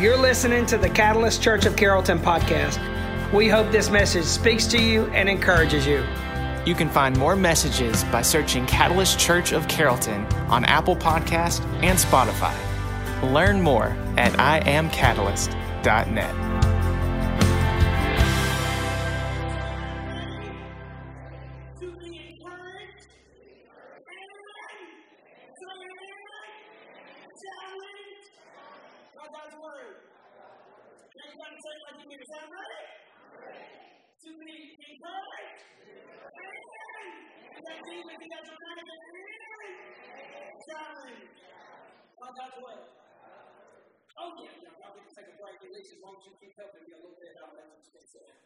You're listening to the Catalyst Church of Carrollton podcast. We hope this message speaks to you and encourages you. You can find more messages by searching Catalyst Church of Carrollton on Apple Podcast and Spotify. Learn more at iamcatalyst.net. Wednesday night, I'll let you stay safe.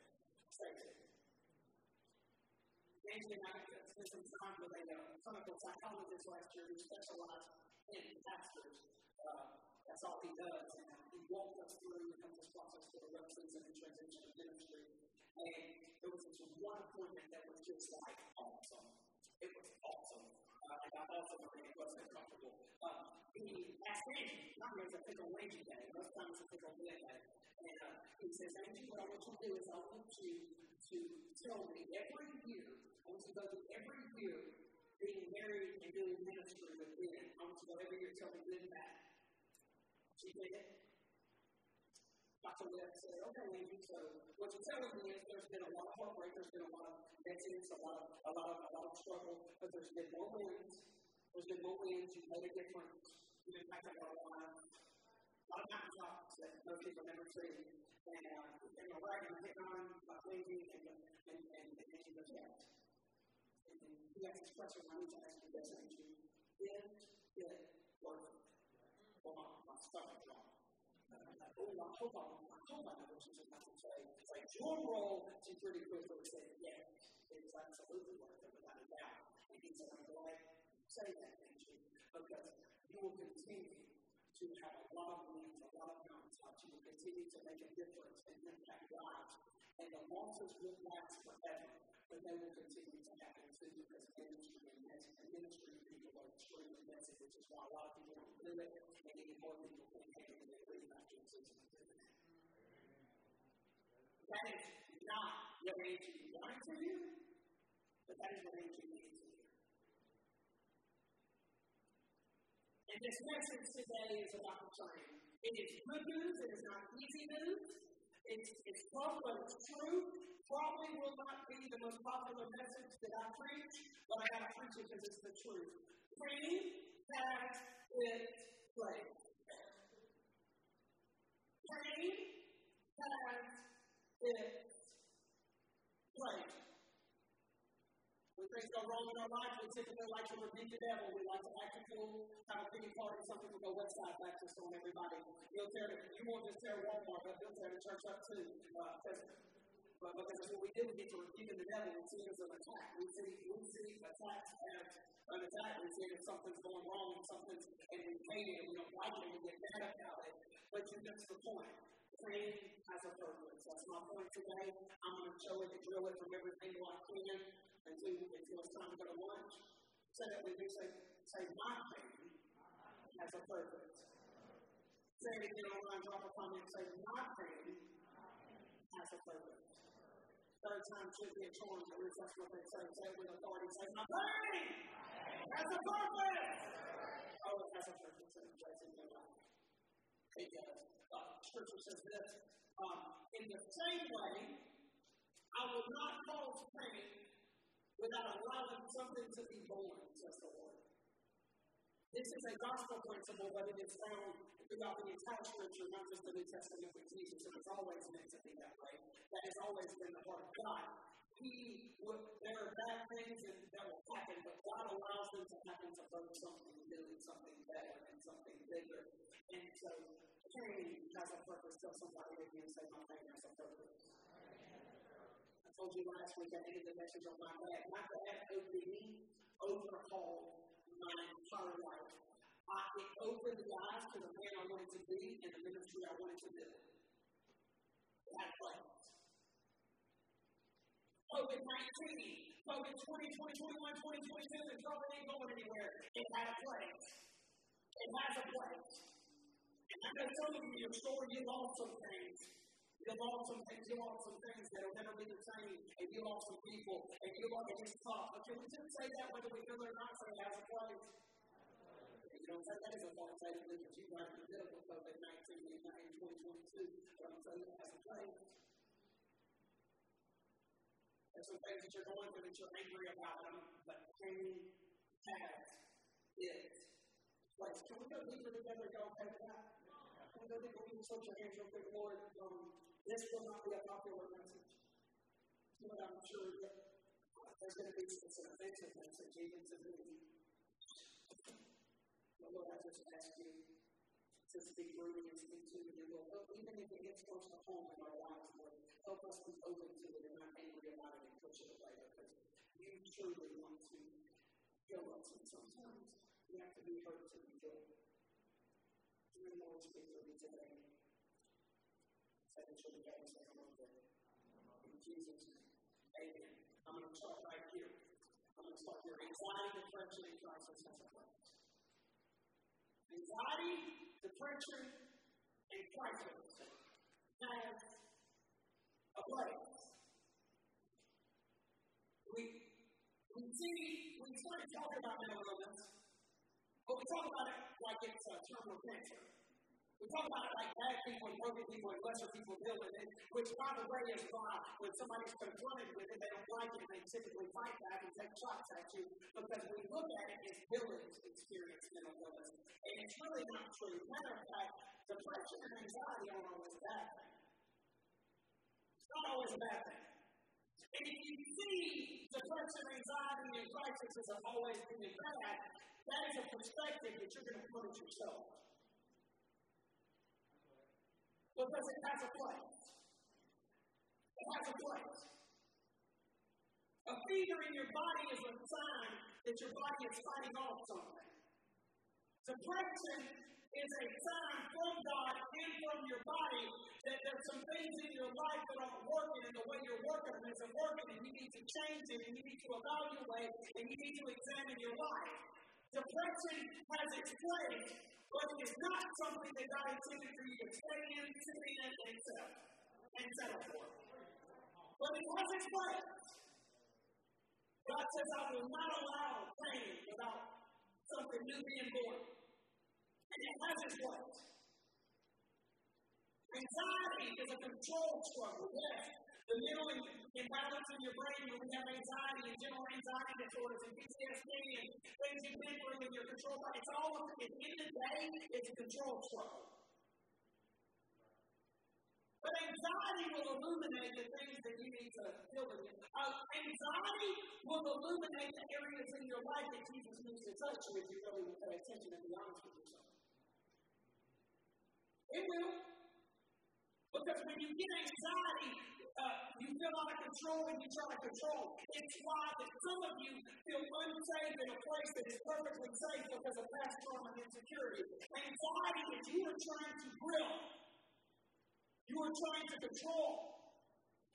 James and I spent some time with a uh, clinical psychologist last year who specialized in pastors. Uh, that's all he does. And he walked us through the this process for the season and transition of ministry. And there was this one appointment that was just like awesome. It was awesome. Uh, and I also really wasn't comfortable. Uh, he asked Angie, me, it's a pickle Angie day. Most times a pickle day. And uh, he says, Angie, what I want you to do is I want you to tell me every year I want you to go through every year being married and doing ministry with men. I want you to go every year tell me good and bad. She did it. Dr. Webb said, okay, Lindsay, so what you're telling me is there's been a lot of heartbreak, there's been a lot of messiness, a lot of, a lot of, a lot of struggle, but there's been more wins. There's been more wins. You've made a difference. You've impacted a lot of lives. A lot of mountaintops that most people never see. And, uh, and right, and hitting on my Lindsay and, and, and, and, and she goes, yeah he has this question I need to ask you this answer. Is it worth it? Well, my, my stomach dropped. Oh, I hope I hope know what she's about to say. It's like drum roll. She pretty quickly said, yes, it is absolutely worth it without a doubt. And he said, I'm glad you say that, Angie, because you will continue to have a lot of wins, a lot of mountaintops. You will continue to make a difference and impact lives. And the losses won't last forever but they will continue to happen too because ministry and ministry people are extremely messy, which is why a lot of people don't do it, and even more people can't handle it. That is not what Angie wanted to do, but that is what Angie needs to do. And this message today is about the train. It is good news, it is not easy news. It's, it's it's true probably will not be the most popular message that I preach, but I gotta preach it because it's the truth. Pain has its place. Pain has its place. Things go wrong in our life, we typically like to rebuke the devil. We like to act a fool, have a pity party. Some people go Westboro Baptist on everybody. He'll tear you won't just tear Walmart, but he'll tear the church up too. Uh, but because what we do, we get to rebuke the devil and see it as an attack. We see, we see attacks as an attack. We see if something's going wrong something's, and we hate it and we don't like it and we get mad about it. But you miss the point. Pain has a purpose. That's my point today. I'm going to show it and drill it from every angle I can until, until it's time to go to lunch. With me. Say, say my pain has a purpose. Say it again online, drop a comment. Say my has a purpose third time should be a charge. At least that's what they say. Say with authority. Say, my pain has a purpose. Oh, it has a purpose. It does in. It does. Uh, scripture says this. Um, in the same way, I will not cause pain without allowing something to be born, says the Lord. This is a gospel principle, but it is found throughout the entire scripture, not just the New Testament with Jesus, and it's always meant to be that way. That has always been the heart of God. He would, there are bad things that will happen, but God allows them to happen to birth something new and something better and something bigger. And so pain has a purpose. Tell somebody again, say my pain has a purpose. Told you last week I ended the message on my dad. My dad OD overhauled my entire life. I, it opened the eyes to the man I wanted to be and the ministry I wanted to build. It had plans. COVID 19, COVID 20, 2021, 2022, and trouble ain't going anywhere. It had a place. It has a place. And I know some of you, your story, you lost some things. You lost some things, you lost some things that'll never be the same, and you lost some people, and you lost and it's tough. But can we just say that whether we feel it or not, say it has a place? You say that as a authoritative because you guys are dealing with COVID 19 in 2022. But I'm saying it has a place. There's some things that you're going through that you're angry about, but pain has its place. Can we go deeper together? Go okay that? Can we go deeper? Can you switch your hands real quick, Lord? Um, this will not be a popular message. But I'm sure that there's going to be some offensive message even to me. But Lord, I just ask you to speak me and speak to me, Lord. Even if it gets close to home in our lives, Lord, help us be open to it and not angry about it and push it away because you truly want to heal us. And sometimes we have to be hurt to be healed. Dear Lord, speak to me today. Say that you're the God who's come over In Jesus' name. Amen. I'm going to start right here. I'm going to start here. Anxiety, depression, and crisis has a. Anxiety, depression, and crisis has a place. We, we see, we started talking about mental illness, but we talk about it like it's a terminal cancer. We talk about it like bad people and broken people and lesser people deal with it, which, by the way, is why when somebody's confronted with it, they don't like it, they typically fight back and take shots at you because we look at it as villains experience mental illness. And it's really not true. Matter of fact, depression and anxiety aren't always bad thing. It's not always a bad thing. And if you see depression, anxiety, and crisis as always being bad, that is a perspective that you're going to put it yourself. Because it has a place. It has a place. A fever in your body is a sign that your body is fighting off something. Depression is a sign from God and from your body that there's some things in your life that aren't working, and the way you're working them isn't working, and you need to change it, and you need to evaluate, and you need to examine your life. Depression has its place, but it is not something that God intended for you to stay in, sit in, and settle, and settle for. But it has its place. God says, I will not allow pain without something new being born. And it has its place. Anxiety is a control struggle, yes. The mental imbalance in your brain when we have anxiety and general anxiety disorders and PTSD and things you've been through in your control, it's all, at the end of the day, it's a control struggle. But anxiety will illuminate the things that you need to deal with. Uh, anxiety will illuminate the areas in your life that Jesus needs to touch you if you really pay attention and be honest with yourself. It will. Because when you get anxiety, uh, you feel out of control and you try to control. It's why that some of you feel unsafe in a place that is perfectly safe because of past trauma and insecurity. Anxiety you are trying to grill. You are trying to control.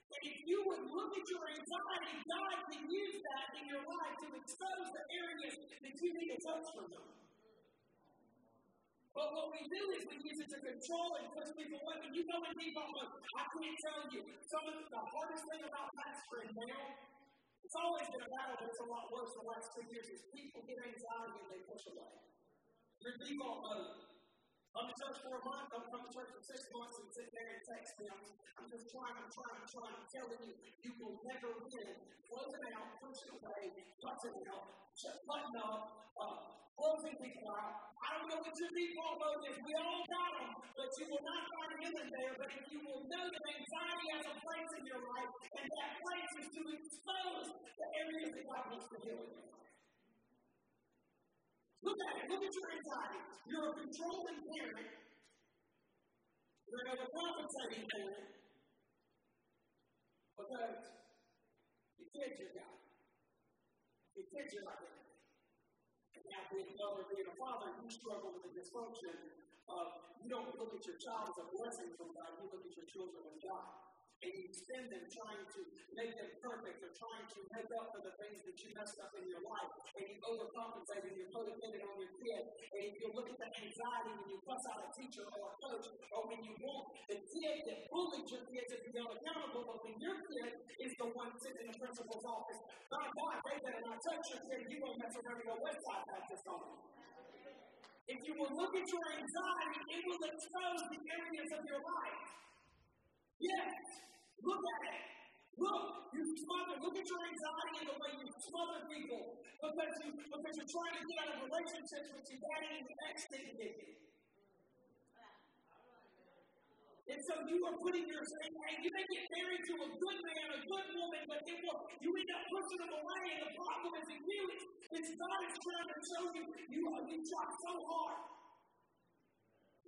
And if you would look at your anxiety, God can use that in your life to expose the areas that you need to touch from. But what we do is we use it to control and push people away. When you go in deep on I can't tell you, some of the hardest thing about pastoring now, it's always been a battle, but it's a lot worse the last two years, is people get anxiety and they push away. Your default mode. Come to church for a month, don't come to church for six months and sit there and text me. I'm, just trying, I'm trying, I'm trying. I'm telling you, you will never win. Close it out, push it away, cut it out, button up, uh, closing people out. I don't know what your default mode is. We all got them, but you will not find healing there. But if you will know that anxiety has a place in your life, and that place is to expose the areas that God wants to heal in your life. Look at it. Look at your anxiety. You're a controlling parent. You're an overcompensating parent. Because your kids are God. Your kids are like now being a mother, being a father, you struggle with the dysfunction of you don't look at your child as a blessing from God, you look at your children as God. And you spend them trying to make them perfect or trying to make up for the things that you messed up in your life, and you overcompensate and you're codependent on your kid, and if you look at the anxiety when you fuss out a teacher or a coach, or when you want the kid that bullied your kids to be held accountable, but when your kid is the one sitting in the principal's office, my God, they better not touch your kid, you won't mess around and go Westboro Baptist on them. If you will look at your anxiety, it will expose the areas of your life. Yes, look at it. Look, you smother. Look at your anxiety and the way you smother people because you because you're trying to get out of relationships with your daddy and your ex didn't get. And so you are putting your and you may get married to a good man, a good woman, but it will, you end up pushing them away. And the problem is in you, it's, God is trying to show you you you try so hard.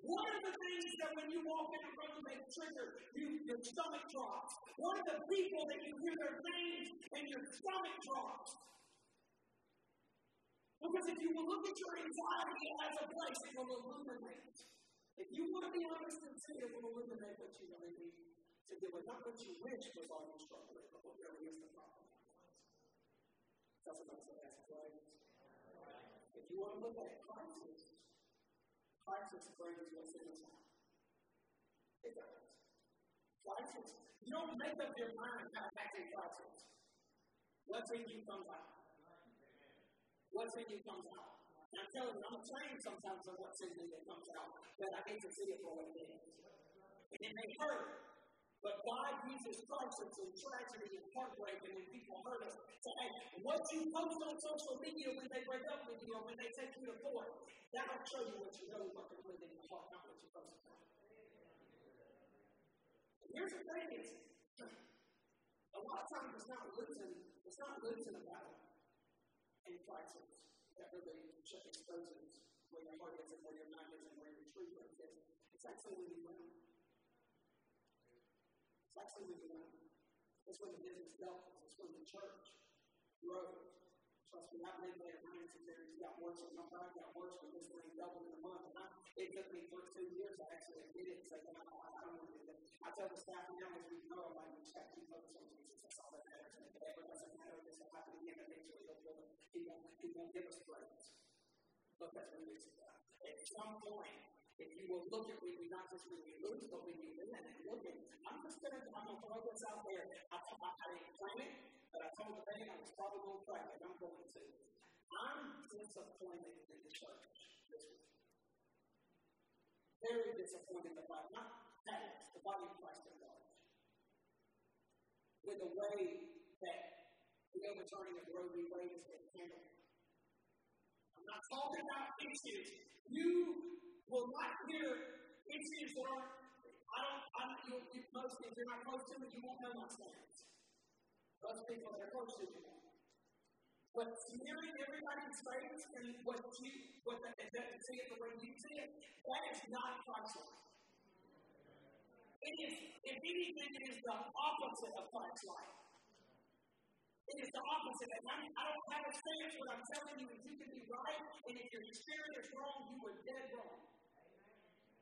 One of the things that when you walk in a room they trigger, you, your stomach drops. One of the people that you hear their names and your stomach drops. Because if you will look at your anxiety as a place, it will illuminate. If you want to be honest and see, it will illuminate what you really need to do with. Not what you wish was all you struggle with, but what really is the problem. That's what I'm saying. If you want to look at crisis, crisis brings what's in us out. It does. Crisis. You don't make up your mind how to act in crisis. What's in you comes out. What's in you comes out. And I'm telling you, I'm afraid sometimes of what's in me that comes out, but I hate to see it for what it is. And it may hurt, but God uses crisis and tragedy and heartbreak and when people hurt us to hey, what you post on social media when they break up with you or when they take you to court, that'll show you what you really want to put in your heart, not what you post on. Here's the thing is, a lot of times it's not losing, it's not losing a battle in crisis that really exposes where your heart is and where your mind is and where your truth is. It's actually when you win. It's actually when you win. It's when the business when the church grows. Trust me, I've lived there and areas got worse my pride got worse when this thing doubled in a month. And I, it took me for two years to actually admit it and say, no, I, don't want to do that. I tell the staff now as we grow, I'm like, we just got to keep focused on Jesus. That's all that matters. And if it doesn't matter, this will happen again eventually. He'll, he'll, he, won't, he won't give us. But that's what it. At some point, if you will look at me, not just when you lose, but when you win, and look at, I'm just to, I'm to throw this out there. I, I, I didn't plan it, but I told the band I was probably to crack it. I'm going to. I'm disappointed in the church this week. Very disappointed body, not that, the body of Christ at large. With the way that the overturning of Roe v. Wade has been handled. I'm not talking about issues. You will not hear issues that are, I don't, I don't, you, you, most, if you're not close to me, you won't know my stance. Most people that are close to you but smearing everybody's face and what you, what the, that, see it the way you see it, that is not Christ-like. It is, if anything, it is the opposite of Christ-like. It is the opposite. I, I don't have a stance what I'm telling you is you can be right, and if your spirit is wrong, you are dead wrong.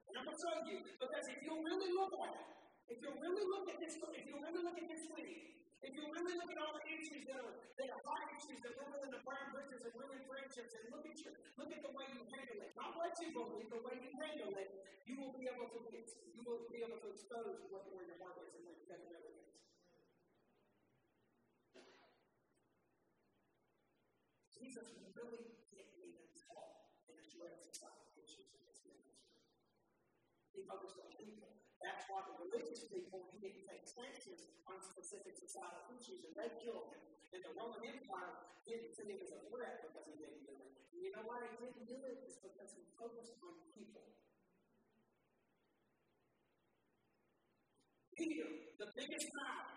And I'm going to tell you, because if you really look at it, if you really look at this, if you really look at this week, if you really look at all the issues that are, that are hard issues that we're willing to burn bridges and ruin friendships, and look at you, look at the way you handle it. Not what you believe, the way you handle it, you will be able to you will be able to expose what where your heart is and where your never is. Jesus really and address societal issues in his ministry. He focused on people. That's why the religious people, he didn't take stances on specific societal issues, and they killed him. And the Roman Empire didn't see him as a threat because he didn't do it. And you know why he didn't do it? It's because he focused on people. Peter, the biggest mouth,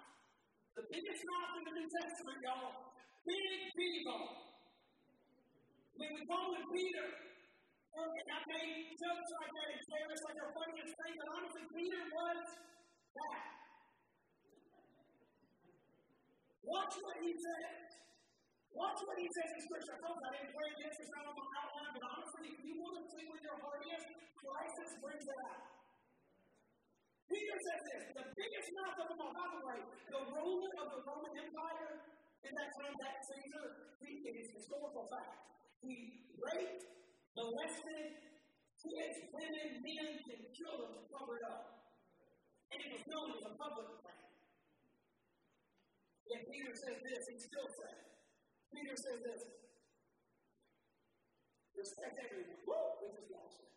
the biggest mouth in the New Testament, y'all, big people. When we call him Peter, and I made jokes like that and say it's like our funniest thing, but honestly, Peter was that. Watch what he says. Watch what he says in Scripture. I told you I didn't play this, it's not on my outline, but honestly, if you want to see where your heart is, crisis brings it out. Peter says this the biggest mouth of them all, by the way, the ruler of the Roman Empire in that time, that Caesar, he, is historical fact. He raped, molested kids, women, men, and children to cover it up. And it was known as a public thing. Yet Peter says this, he still says. Peter says this. Respect everyone. Woo! We just lost it.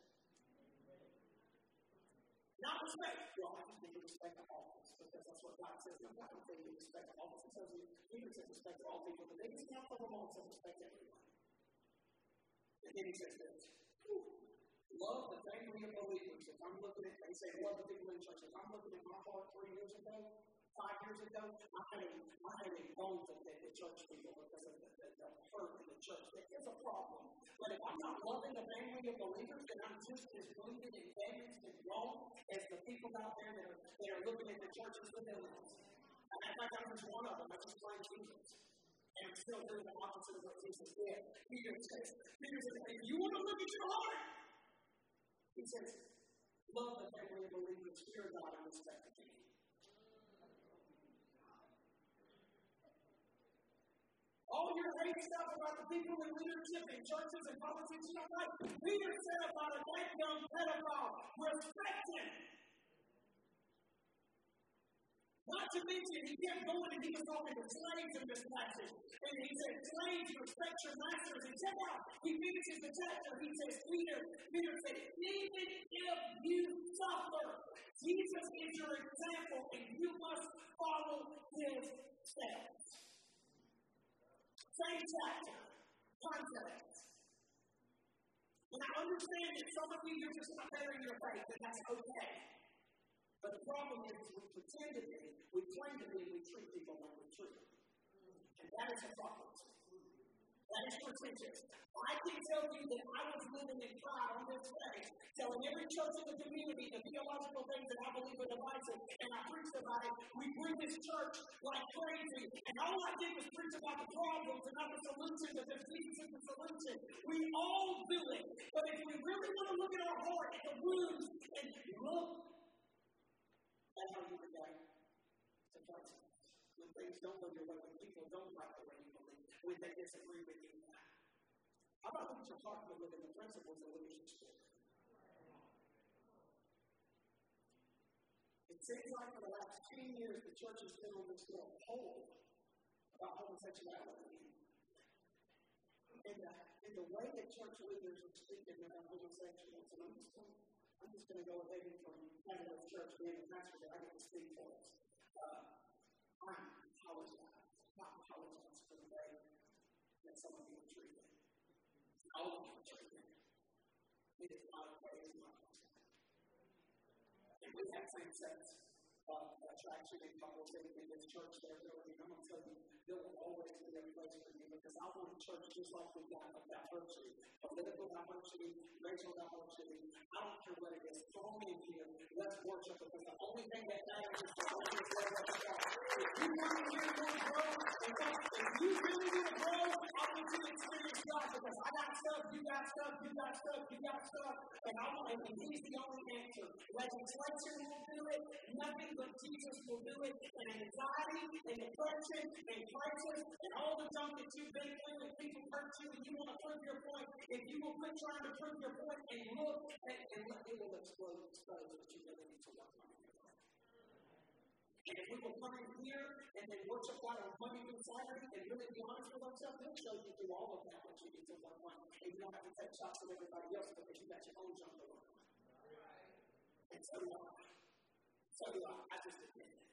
Not respect. Well, I just need to respect the office because that's what God says. No, God don't say you respect the office. He you, Peter says respect all people. The biggest count of them all says respect everyone. He says this. Love the family of believers. If I'm looking at, they say, love the people in church. If I'm looking at my heart three years ago, five years ago, I had a, I had a bone to pick with church people because of the, the, the hurt in the church. That is a problem. But if I'm not loving the family of believers, then I'm just as wounded and damaged and wrong as the people out there that are, that are looking at the churches with their lives. In fact, I'm just one of them. I just claim Jesus. And still doing the opposite of what Jesus did. Peter says, Peter says, if you want to look at your heart, he says, love the family of believers, fear God, and respect the king. All your hate stuff about the people in leadership and churches and politics, you know what? Peter said about a white young pedophile, respect him. Not to mention, he kept going and he was talking to slaves in this passage. And he said, Slaves, respect your masters. And check out, he finishes the chapter. He says, Peter, Peter said, Even if you suffer, Jesus is your example and you must follow his steps. Same chapter, context. And I understand that some of you, you're just not bearing your faith, and that's okay. But the problem is, we pretend to be, we claim to be, we treat people like we treat. And that is a problem. That is pretentious. I can tell you that I was living in pride on this place, telling every church in the community the theological things that I believe are divisive, and I preached about it. We grew this church like crazy, and all I did was preach about the problems and not the solutions, and the Jesus is the solution. We all do it, but if we really want to look at our heart, at the wounds, and look at how you react to crisis, when things don't go your way, when people don't like the way you believe, when they disagree with you. How about look at your heart and look at the principles of leadership? It seems like for the last 10 years, the church has been on this little hold about homosexuality. And, uh, and the way that church leaders are speaking about homosexuals, and I'm just going I'm just going to go and from Canada's church being a pastor that I get to speak for. Uh, I apologize. I apologize for the way that some of you treated. All of you treated. It is not a much. And we have same sex uh, attraction and couples in, this church there, and I'm going to tell you, there will always be a place for you because I want a church just like we got of diversity, political diversity, racial diversity. I don't care what it is. Throw me in here. Let's worship because the only thing that matters is the Holy Spirit of God. If you want to grow, if you really want to grow, You to experience God because I got stuff, you got stuff, you got stuff, you got stuff, and I want, He's the only answer. Legislation will do it. Nothing but Jesus will do it. And anxiety and depression and crisis and all the junk that you've been through and people hurt you and you want to prove your point, if you will quit trying to prove your point and look and, and let it will explode, expose what you really need to work on. And if we will come in here and then worship God on Monday through Saturday and really be honest with ourselves, He'll show you through all of that what you need to work on. And you don't have to take shots at everybody else because you got your own junk to work on. And so do I. So do I. I just admit it.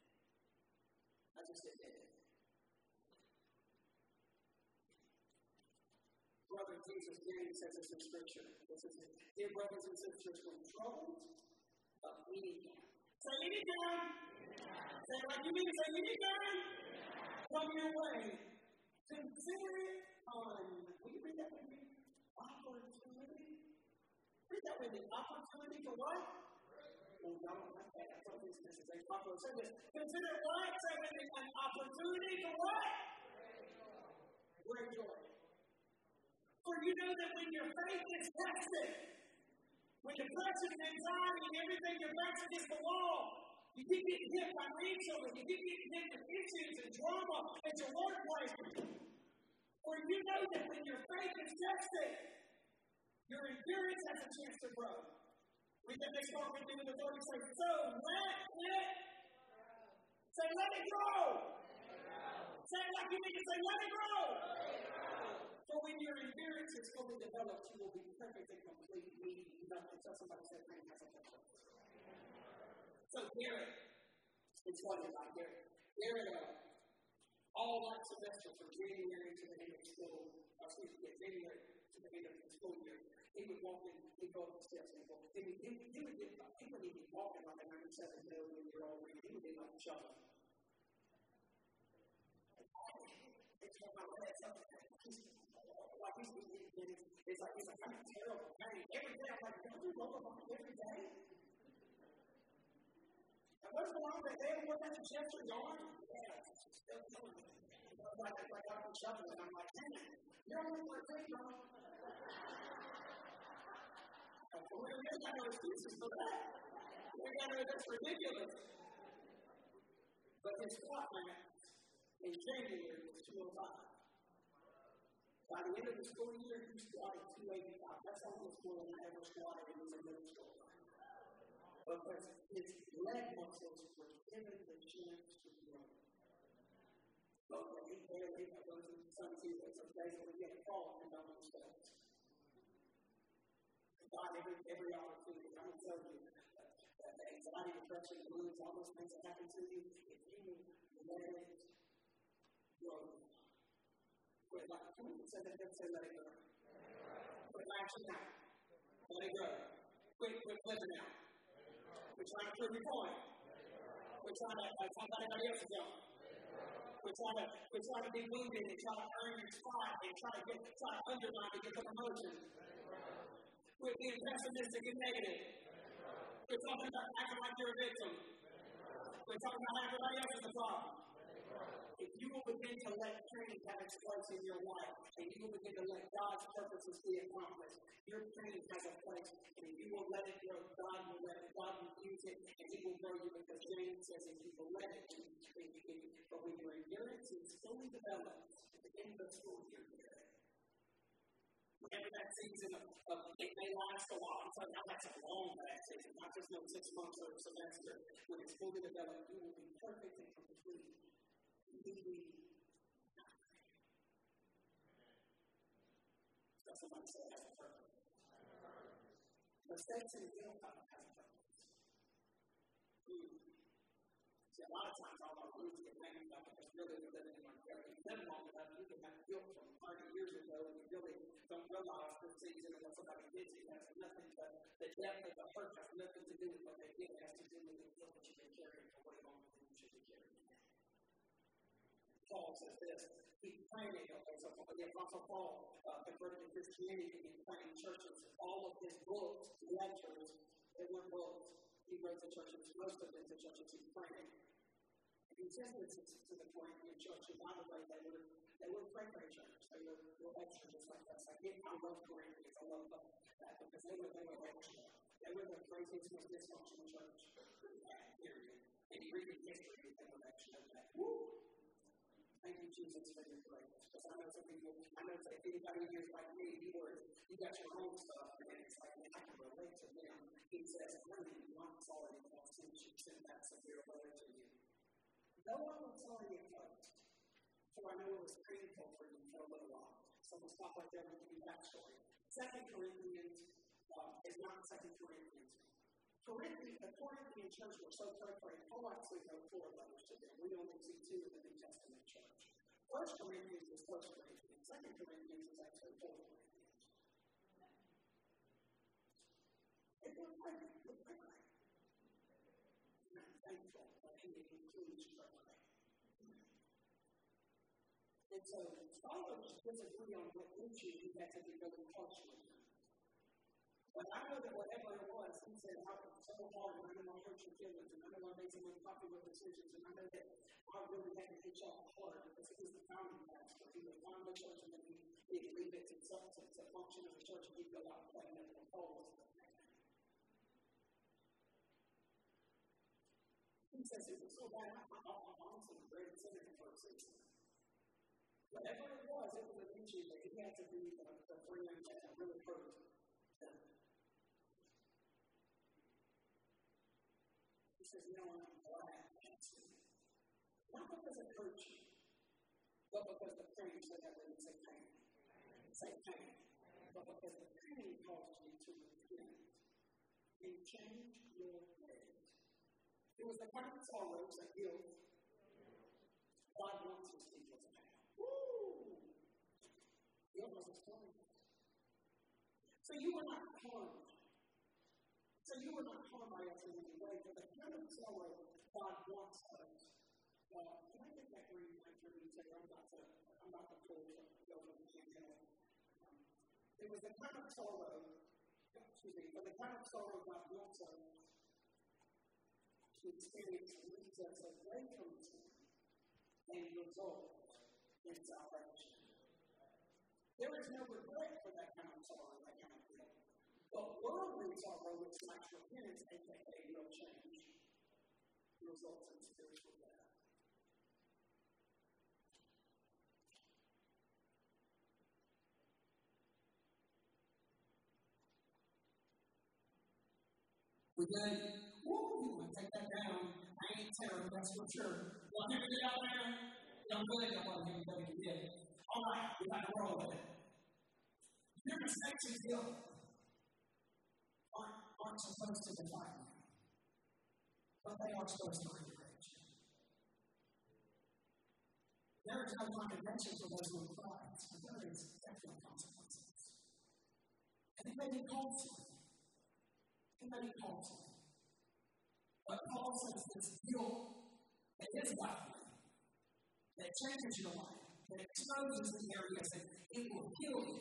I just admit it. Brother Jesus, James says this in Scripture. This is it. Dear brothers and sisters, when troubled of any kind. Say any kind. Say like you mean to say any kind. Come your way. Consider it on. Will you read that with me? Opportunity. Read that with me. Opportunity for what? Well, y'all don't like that. Thought this, this is a popular service. Consider what? Say with me. An opportunity for what? Great joy. For you know that when your faith is tested, when depression and anxiety and everything you're against the wall, You keep getting hit by grandchildren. You keep getting hit with issues and drama at your workplace. Or you know that when your faith is tested, your endurance has a chance to grow. We can make start with doing the third say, so let it Say, let it grow. Say it like you mean to say, let it grow. For when your endurance is fully developed, you will be perfect and complete, needing nothing. Tell somebody, say, has a So Garrett, it's funny about Garrett. Garrett, uh, all that semester from January to the end of school, uh, excuse me, January to the end of the school year, he would walk in, he'd go up the steps and he would, he would, he would, get, he wouldn't even be walking like a 97 million year old man. He would be like child. Like he's, it's, it's like, it's like, I'm terrible pain. Every day, I'm like, don't roll up every day? And what's going on with that? What kind of chest are gone? Yeah, still killing me. Like, like I'm shuffling, I'm like, hey, you're only 13, bro. We ain't got no excuses for that. We got no, that's ridiculous. But his clock in January was 205. By the end of the school year, he squatted 285. That's almost more than I ever squatted in middle school. Because his leg muscles were given the chance to grow. But when he barely, those some seasons, some days we get a call from Dr. Steps. God every, every opportunity. I'm tell you that, the anxiety, depression, the blues, all those things that happen to you, if you let it grow. Quit like, can we say that? Say let it grow. Quit lashing out. Let it grow. Quit, quit flipping out. Quit trying to prove your point. Quit trying to uh, talk about anybody else's going. Quit trying to quit trying to be wounded and try to earn your spot and try to get try to undermine to get the promotion. Quit being pessimistic and negative. Quit talking about acting like you're a victim. Quit talking about everybody else is the problem. If you will begin to let pain have its place in your life, and you will begin to let God's purposes be accomplished, your pain has a place, and if you will let it grow, God will let it, God will use it, and He will grow you because James says if you will let it, but when your endurance is fully developed at the end of the school year, whenever that season of, of it may last a while. I'm telling you, that's a long that season, not just no six months or a semester. When it's fully developed, you will be perfect and complete. A purpose. See, a lot of times all our roots get hanging up because really living in our live long enough, you can have guilt from 30 years ago, and you really don't realize this season and what somebody did to you has nothing but the depth of the hurt has nothing to do with what they did. It has to do with the guilt that you've been carrying for way longer than you should be carrying. Paul says this. He's praying, okay, so the Apostle Paul uh, converted to Christianity and planting churches. All of his books, letters, they were books. He wrote the churches, most of them to churches he's praying. He says this to the Corinthian church, and by the way, they were they were pray church. They were, were extra just like us. I get I love Corinthians. I love that because they were they were extra. They were the craziest, most dysfunctional church. Period. And you read the history of them extra. Woo! Thank you, Jesus, for your grace. Because I know some people, I know if anybody here is like me, you were, you got your own stuff, and it's like, man, I can relate to them. He says, really, you want sorry for since you sent that severe letter to you. No one will tell you first. For I know it was painful for you for a little while. So we'll stop right there and give you backstory. Second Corinthians uh, is not Second Corinthians. Corinthian, the Corinthian church were so praying. Paul actually wrote four letters to them. We only see two in the New Testament. First Corinthians is First Corinthians. Second Corinthians is actually Fourth Corinthians. It was praying. It was praying. I'm thankful that he includes prayer. And so scholars disagree on what issue he had to be really close with. But I know that whatever it was, he said, I was so hard, and I know I hurt your feelings, and I know I made some unpopular decisions, and I know that I really had to hit y'all hard founding pastor. He found the church, and then he, to, to function as a church, and he'd go out follows says it was so bad, I, sending him for a six. Whatever it was, it was an issue that he had to be the, the friend that really hurt. He says, you I'm glad Not because it hurt you, but because the pain said that wouldn't say pain. Say pain. But because the pain caused you to repent and change your ways. It was the kind of sorrows that guilt God wants his people to have. Woo! Guilt was a story. So you were not harmed. So you were not harmed by us in any way, but the kind of sorrow God wants us. Uh, can I get that green lantern and say, I'm. Um, it was the kind of sorrow, excuse me, but the kind of sorrow wants us to experience leads us away from sin and result in salvation. There is no regret for that kind of sorrow, that kind of guilt. But worldly sorrow, which lacks repentance, aka no change, results in spiritual death. We good? Woo! Take that down. I ain't terrible, that's for sure. Y'all hear me out there? Y'all good? Y'all want to hear me you did. All right, we got to roll with it. Your and guilt aren't, aren't supposed to define you, but they are supposed to encourage you. There is no condemnation for those who cried, but there is definitely consequences. And it may be It may be costly. But Paul says this guilt that is life, that changes your life, that exposes the areas that it will heal you.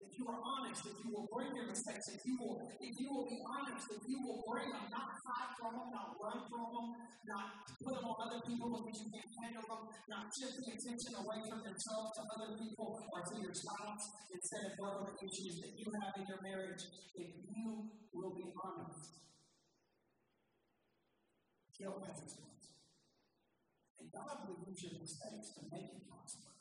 If you are honest, if you will bring your mistakes, if you will, if you will be honest, if you will bring them, not hide from them, not run from them, not put them on other people because you can't handle them, not shift the attention away from yourself to other people or to your spouse. Instead of other issues that you have in your marriage, if you will be honest, has consequences. And God will use your mistakes to make you prosper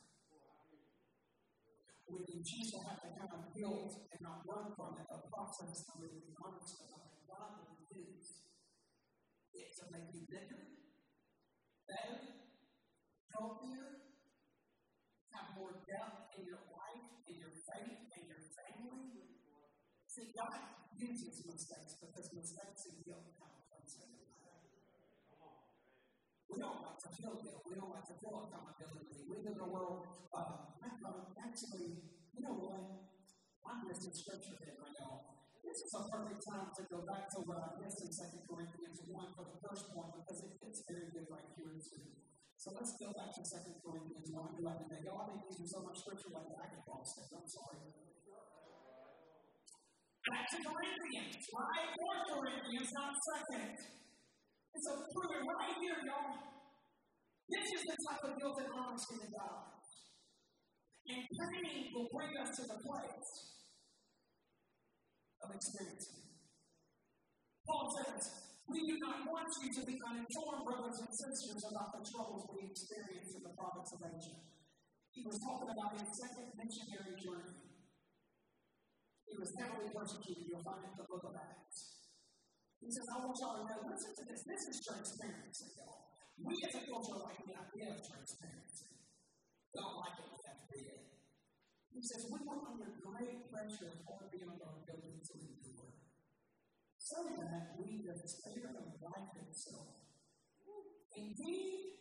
when you choose to have that kind of guilt and not run from it, a process of really being honest about it, will use it to make you bigger, better, healthier, have more depth in your life, in your faith, in your family. See, God uses mistakes because mistakes and guilt have a place in your life. We don't like to feel guilt. We don't like to feel accountability. We live in a world uh, actually, you know what? I'm missing scripture here right now. This is a perfect time to go back to what I missed in 2 Corinthians 1 for the first point because it fits very good right here too. So let's go back to 2 Corinthians 1. Do I think y'all been using so much scripture like that? I get lost it. I'm sorry. Back to Corinthians, right? 4 Corinthians, not second. It's a right here, y'all. This is the type of guilt that honesty to God. And pain will bring us to the place of experiencing. Paul says, We do not want you to be uninformed, brothers and sisters, about the troubles we experience in the province of Asia. He was talking about his second missionary journey. He was heavily persecuted. You'll find it in the book of Acts. He says, I want y'all to know, listen to this. This is transparency, y'all. We as a culture like the idea of transparency. Don't like it he says, We were under great pressure far beyond our ability to endure. So that we despair of life itself. Indeed,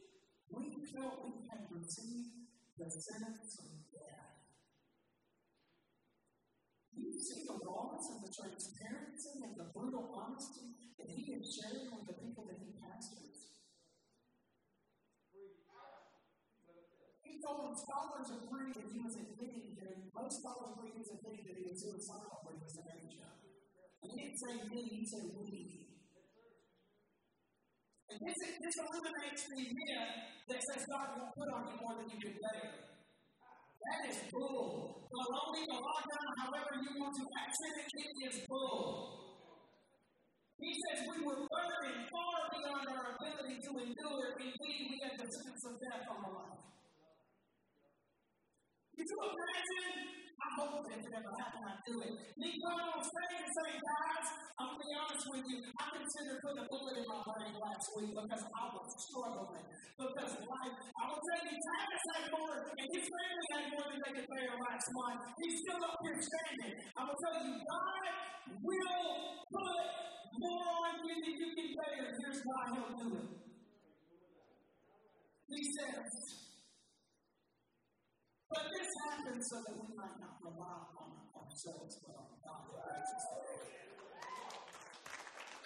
we felt we had received the sentence of death. You see the rawness and the transparency and the brutal honesty that he is sharing with the people that he pastors. He told them scholars agree that he was admitting most scholars agree he's admitting that he was suicidal when he was in Asia. And he didn't say me, he said we. And this, this eliminates the myth that says God won't put on you more than you can bear. That is bull. Baloney, the lockdown, however you want to accent it, it is bull. He says we were burdened far beyond our ability to endure. Indeed, we had the sentence of death on our life. Could you imagine I hope if it ever happened, I'd do it. Me coming on stage and saying, guys, I'm going to be honest with you, I considered putting a bullet in my brain last week because I was struggling. Because life, I tell you, Travis had more, and his family had more than they could bear last month. He's still up here standing. I will tell you, God will put more on you than you can bear. Here's why he'll do it. He says, but this happens so that we might not rely on ourselves, but on God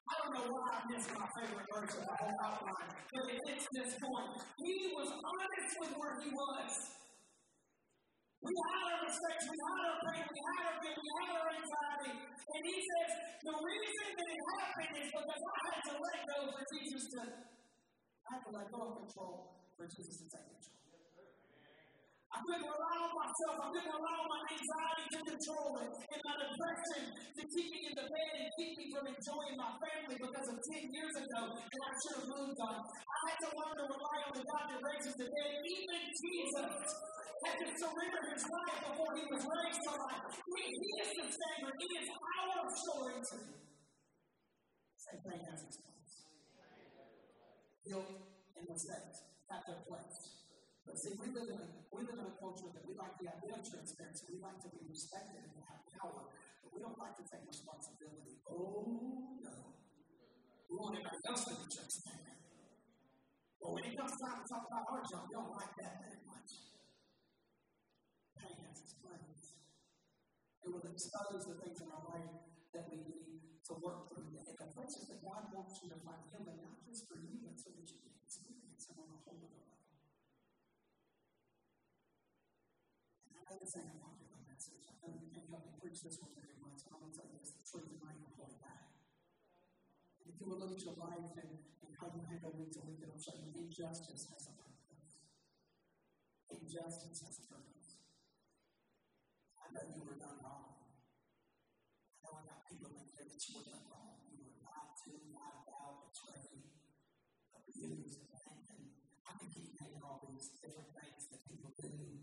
I don't know why I missed my favorite verse of the whole outline, but it hits this point. He was honest with where he was. We had our mistakes, we had our pain, we had our guilt, we had our anxiety. And he says, the reason that it happened is because I had to let go for Jesus to, I had to let go of control for Jesus to take control. I couldn't allow myself, I couldn't allow my anxiety to control it, and my depression to keep me in the bed and keep me from enjoying my family because of 10 years ago, and I should have moved on. I had to learn to rely on the God that raises the dead. Even Jesus had to surrender his life before he was raised to life. He, is the standard, he is our too. Same thing has its place. Guilt and mistakes have their place. But see, we live in a, we live in a culture that we like the idea of transparency. We like to be respected and have power, but we don't like to take responsibility. Oh, no. We want everybody else to be transparent. But when it comes time to talk about our job, we don't like that very much. Pain has its place. It will expose the things in our life that we need to work through. And the places that God wants you to find healing, not just for you, but so that you can experience Him on a whole other level. I would say I'm talking about message. You can't help me preach this one very much, I'm going to tell you this the truth and I can hold it back. If you will look at your life and, and how you handle week to week, it'll show you injustice has a purpose. Injustice has a purpose. I know you were done wrong. I know I got people in here that you were done wrong. You were lied to, lied about, betrayed, abused, and I can keep naming all these different things that people do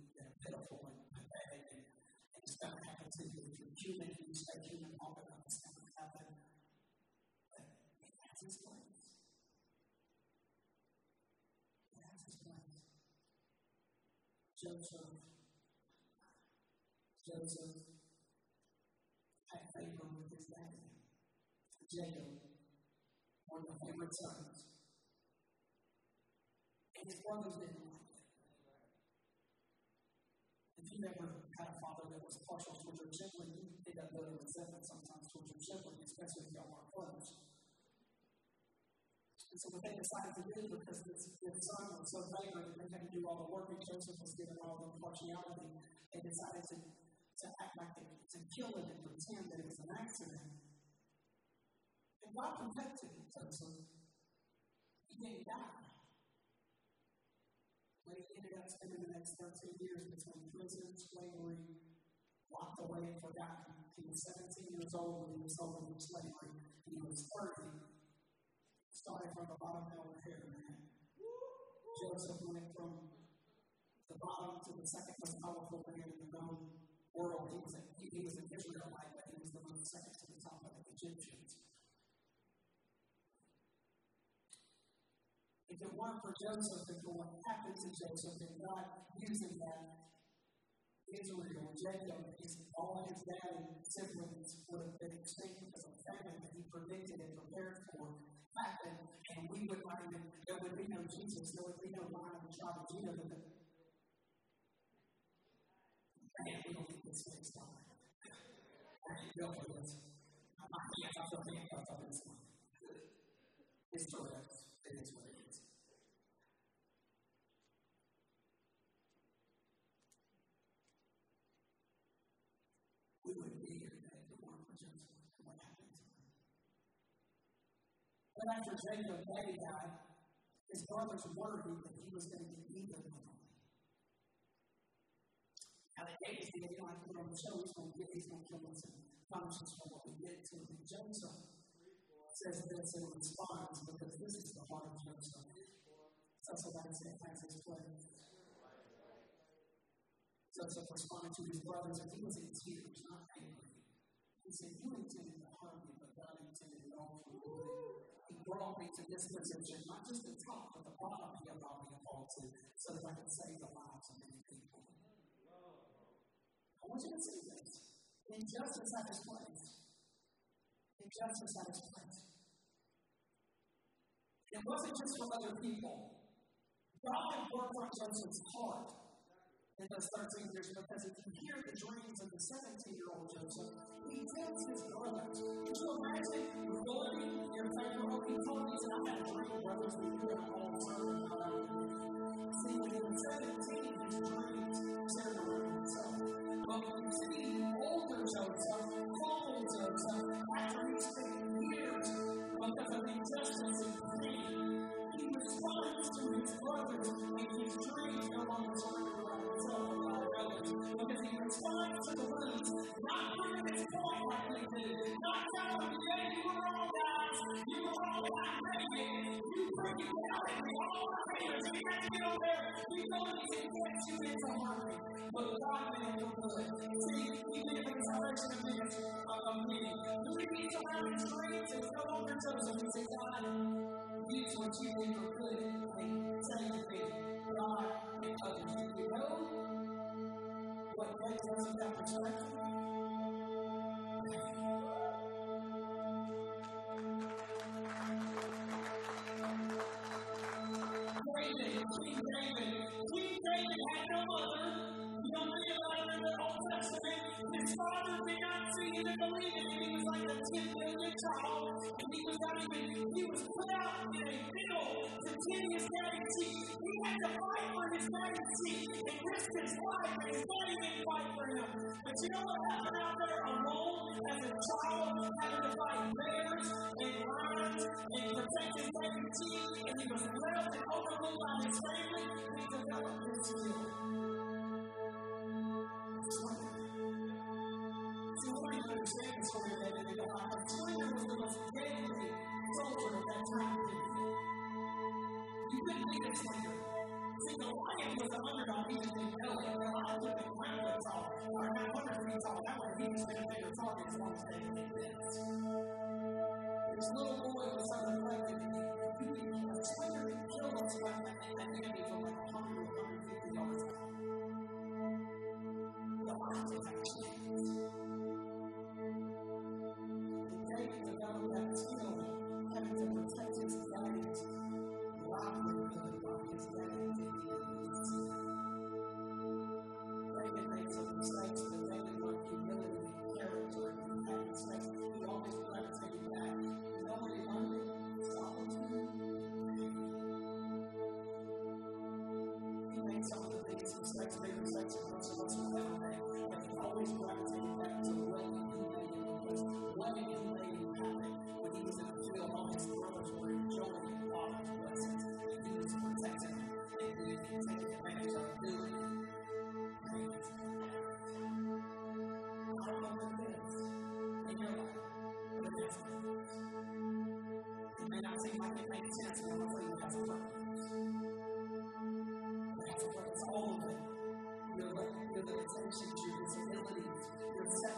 you're human, you stay human going to happen. But it has its place. It has its place. Joseph, Joseph had favor with his daddy. Jacob, one of the favorite sons. And his brothers didn't like it. If you ever had a father was partial towards your sibling, end up building resentment sometimes towards your sibling, especially if y'all are close. And so what they decided to do, because this, this son was so favored and they had to do all the work, and Joseph was given all the partiality, they decided to, to act like they, to kill him and pretend that it was an accident. And God protected Joseph. He didn't die. But he ended up spending the next 13 years between prison, slavery, locked away and forgotten. He was 17 years old when he was sold into slavery. He was 30, starting from the bottom over here, man. Joseph went from the bottom to the second most powerful man in the known world. He was, a, he, he was an Israelite, but he was the most second to the top of the Egyptians. If it weren't for Joseph and for what happened to Joseph and God using that, Israel, Jacob, his, all his dad and siblings would have been extinct because of famine that he predicted and prepared for happened, and we would not even, there would be no Jesus, there would be no line of the tribe of Judah. Man, we don't get this fixed on. I can go for this. My hands, I feel handcuffed this one. It's correct. It is it is. We wouldn't be here today what happened. But after Jacob, died, his brothers worried that he was going to get even with him. Now, the David did, know, I put he's going to get, and for what we did to him. Joseph says this in response because this is the heart of Joseph. Somebody say, has his. Joseph responded to his brothers, and he was in tears, not angry. He said, You intended to harm me, but God intended it all for good. He brought me to this position, not just the top, but the bottom he allowed me to fall to, so that I could save the lives of many people. I want you to see this. Injustice at his place. Injustice at his place. It wasn't just for other people. God worked on Joseph's heart in those 13 years because if you hear the dreams of the 17 year old Joseph, he tells his brothers. Could you imagine going in your favorite He told me, I had a dream, brothers, that you were all serve See, when he was 17, his dreams separated himself. But you see older Joseph, humble Joseph, after he spent years because of injustice and pain, he responds to his brothers and his dreams no longer serve because he responds to the wounds, not proving his point like we do, not telling them, yeah, you were wrong, guys, you were wrong, I made it, you freaking out at me, all the haters, we had to get over there, we know these infects you into harmony, but God made it good. See, he did a resurrection of of me. Do we need to learn his dreams and no longer Joseph and say, God, use what you did for good, and to me, God and others, what makes us that perspective? Father did not see him and believe him. He was like a 10 million child. And he was not even, he was put out in a field to tend his daddy's sheep. He had to fight for his daddy's sheep and risk his life, and his daddy didn't fight for him. But you know what happened out there alone as a child, having to fight bears and lions and protect his daddy's sheep, and he was left and overlooked by his family. He developed his skill. So you understand the of and was the most deadly soldier of that time. You couldn't beat a Slinger. See, Goliath was an underdog. He didn't know it. Would have been ground foot tall, or not 100 feet tall. That way he was been a bigger target as long as did this. This little boy was a Slinger could kill us like an enemy like 100 or 150 yards out. Goliath was actually biggest mistakes,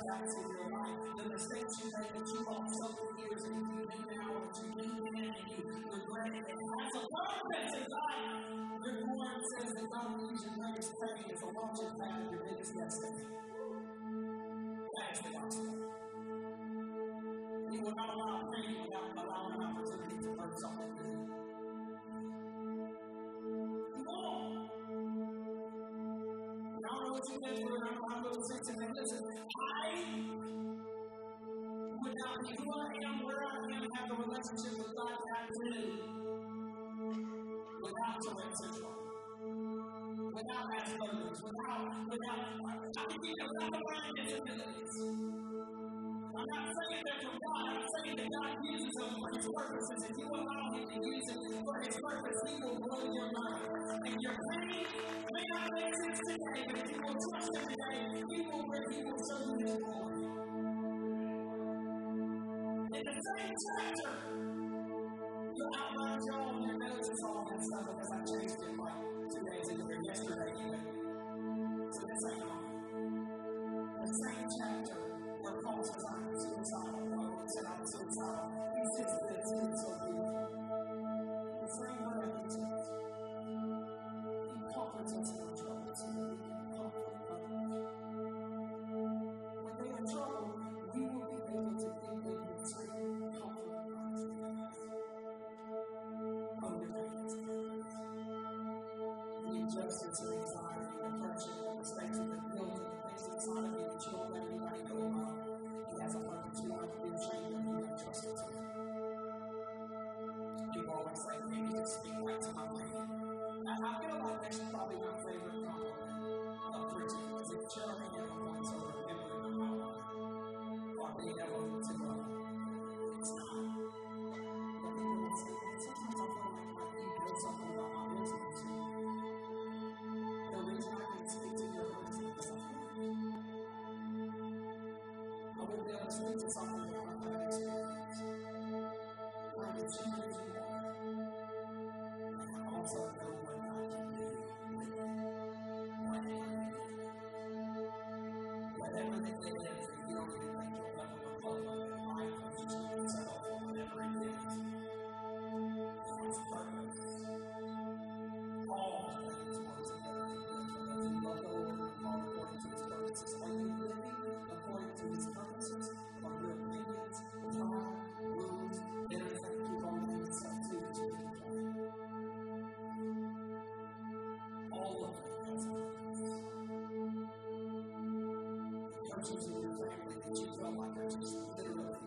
setbacks in your life, the mistakes you made that you so for years and you do now, and you do then, and you regret it. Has a purpose in life. Your word says that God will use your greatest pain as a launching pad of your biggest destiny. That is the gospel. You will not allow pain without allowing an opportunity to learn something new. You. I don't know what you've been through, not who I am, where I am, have a relationship with God that I do without Tourette. Without Asperger's, without, without, I can be without learning disabilities. I'm not saying that from God, I'm saying that God uses them for His purposes. If you allow Him to use it for His purpose, He will blow your mind. And your pain may not make sense today, but if you will trust Him today, He will show you His glory. it's an actor. You outlined your own, your melodies all that stuff because I changed it like two days ago yesterday even. To the same, the same chapter where Paul says, experience something churches in your family that you felt like are just literally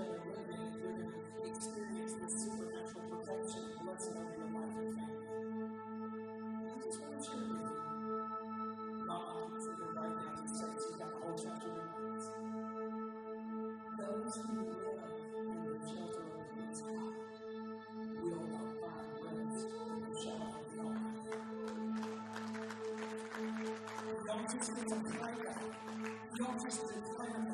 just been fire. You're just in fire.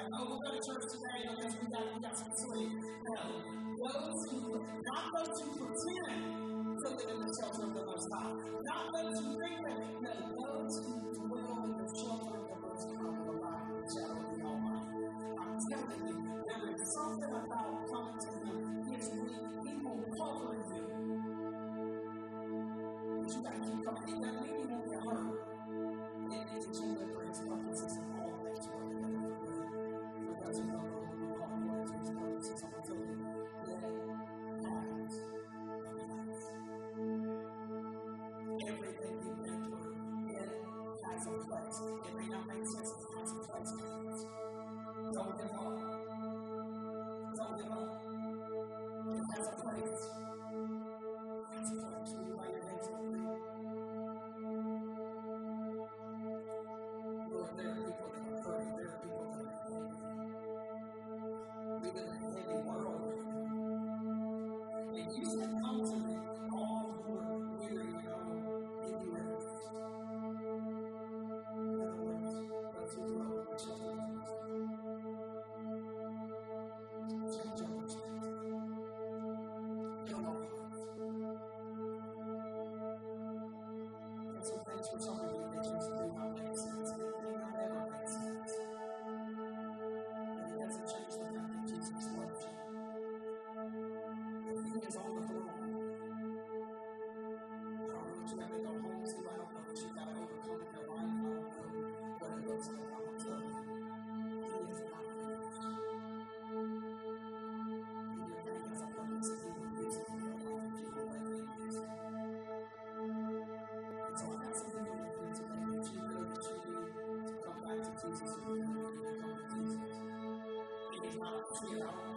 I know go to church not fear.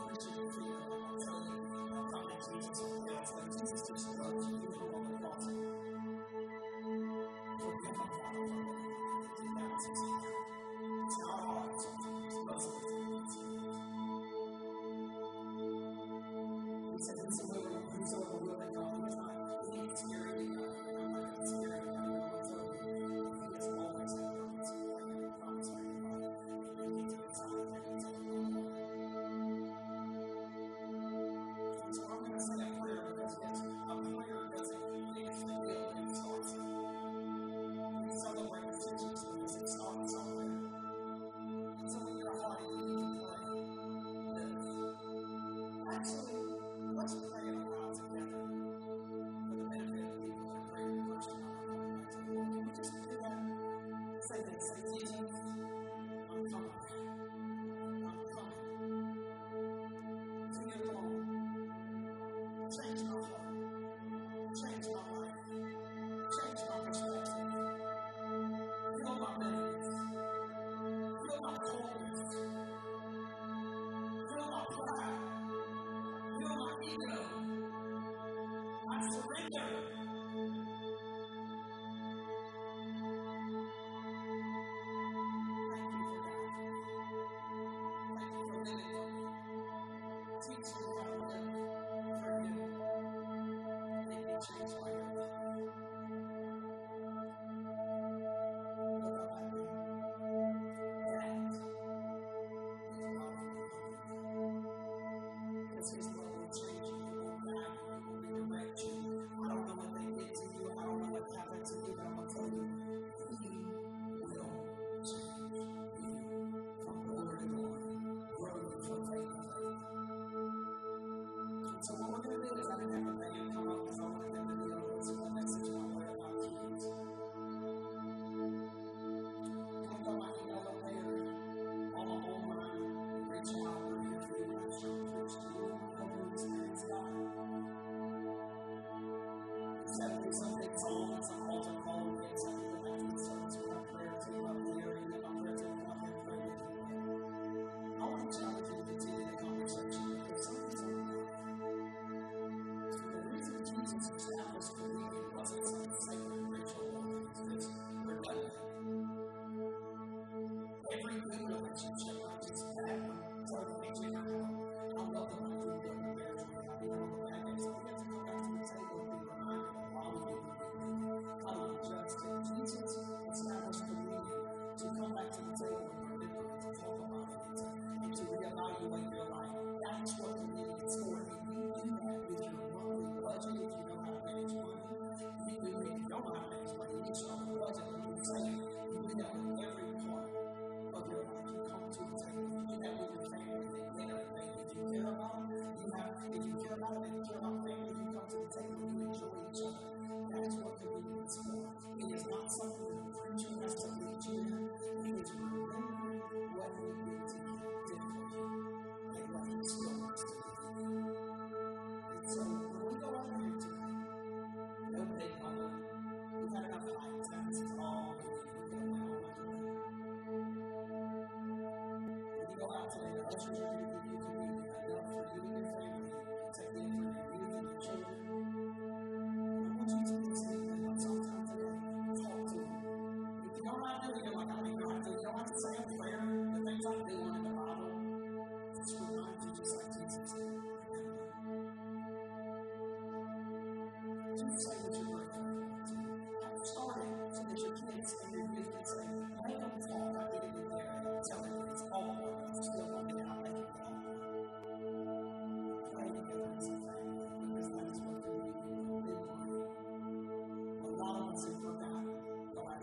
that's teaching Thank you.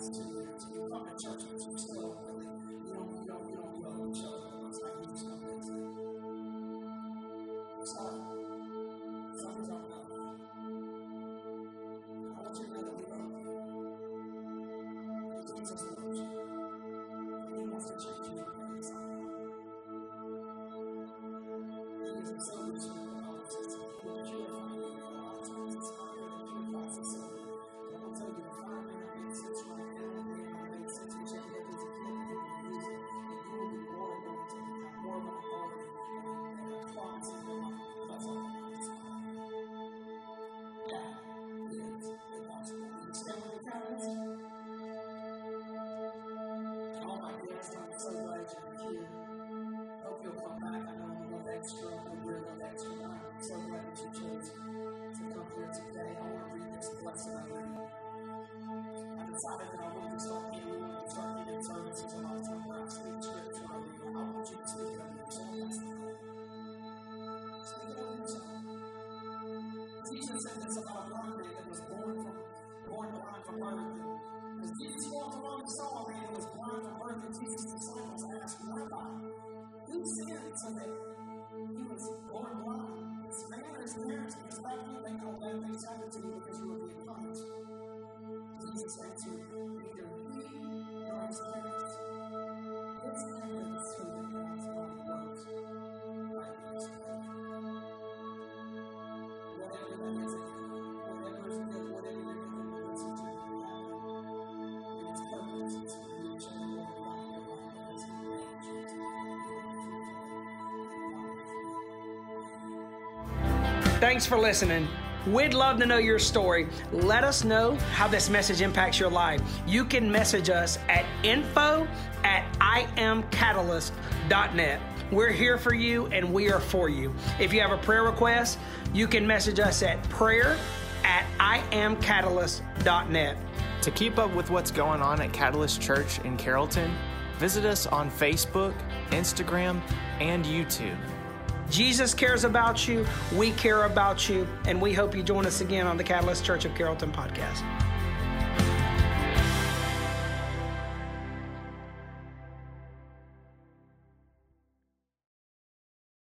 The that I wanted to start being able to services a lot of times where I speak scripture, I read, I want you to speak over yourself. Speak over yourself. Jesus said this about Thanks for listening. We'd love to know your story. Let us know how this message impacts your life. You can message us at info at iamcatalyst.net. We're here for you and we are for you. If you have a prayer request, you can message us at prayer at iamcatalyst.net. To keep up with what's going on at Catalyst Church in Carrollton, visit us on Facebook, Instagram, and YouTube. Jesus cares about you, we care about you, and we hope you join us again on the Catalyst Church of Carrollton podcast.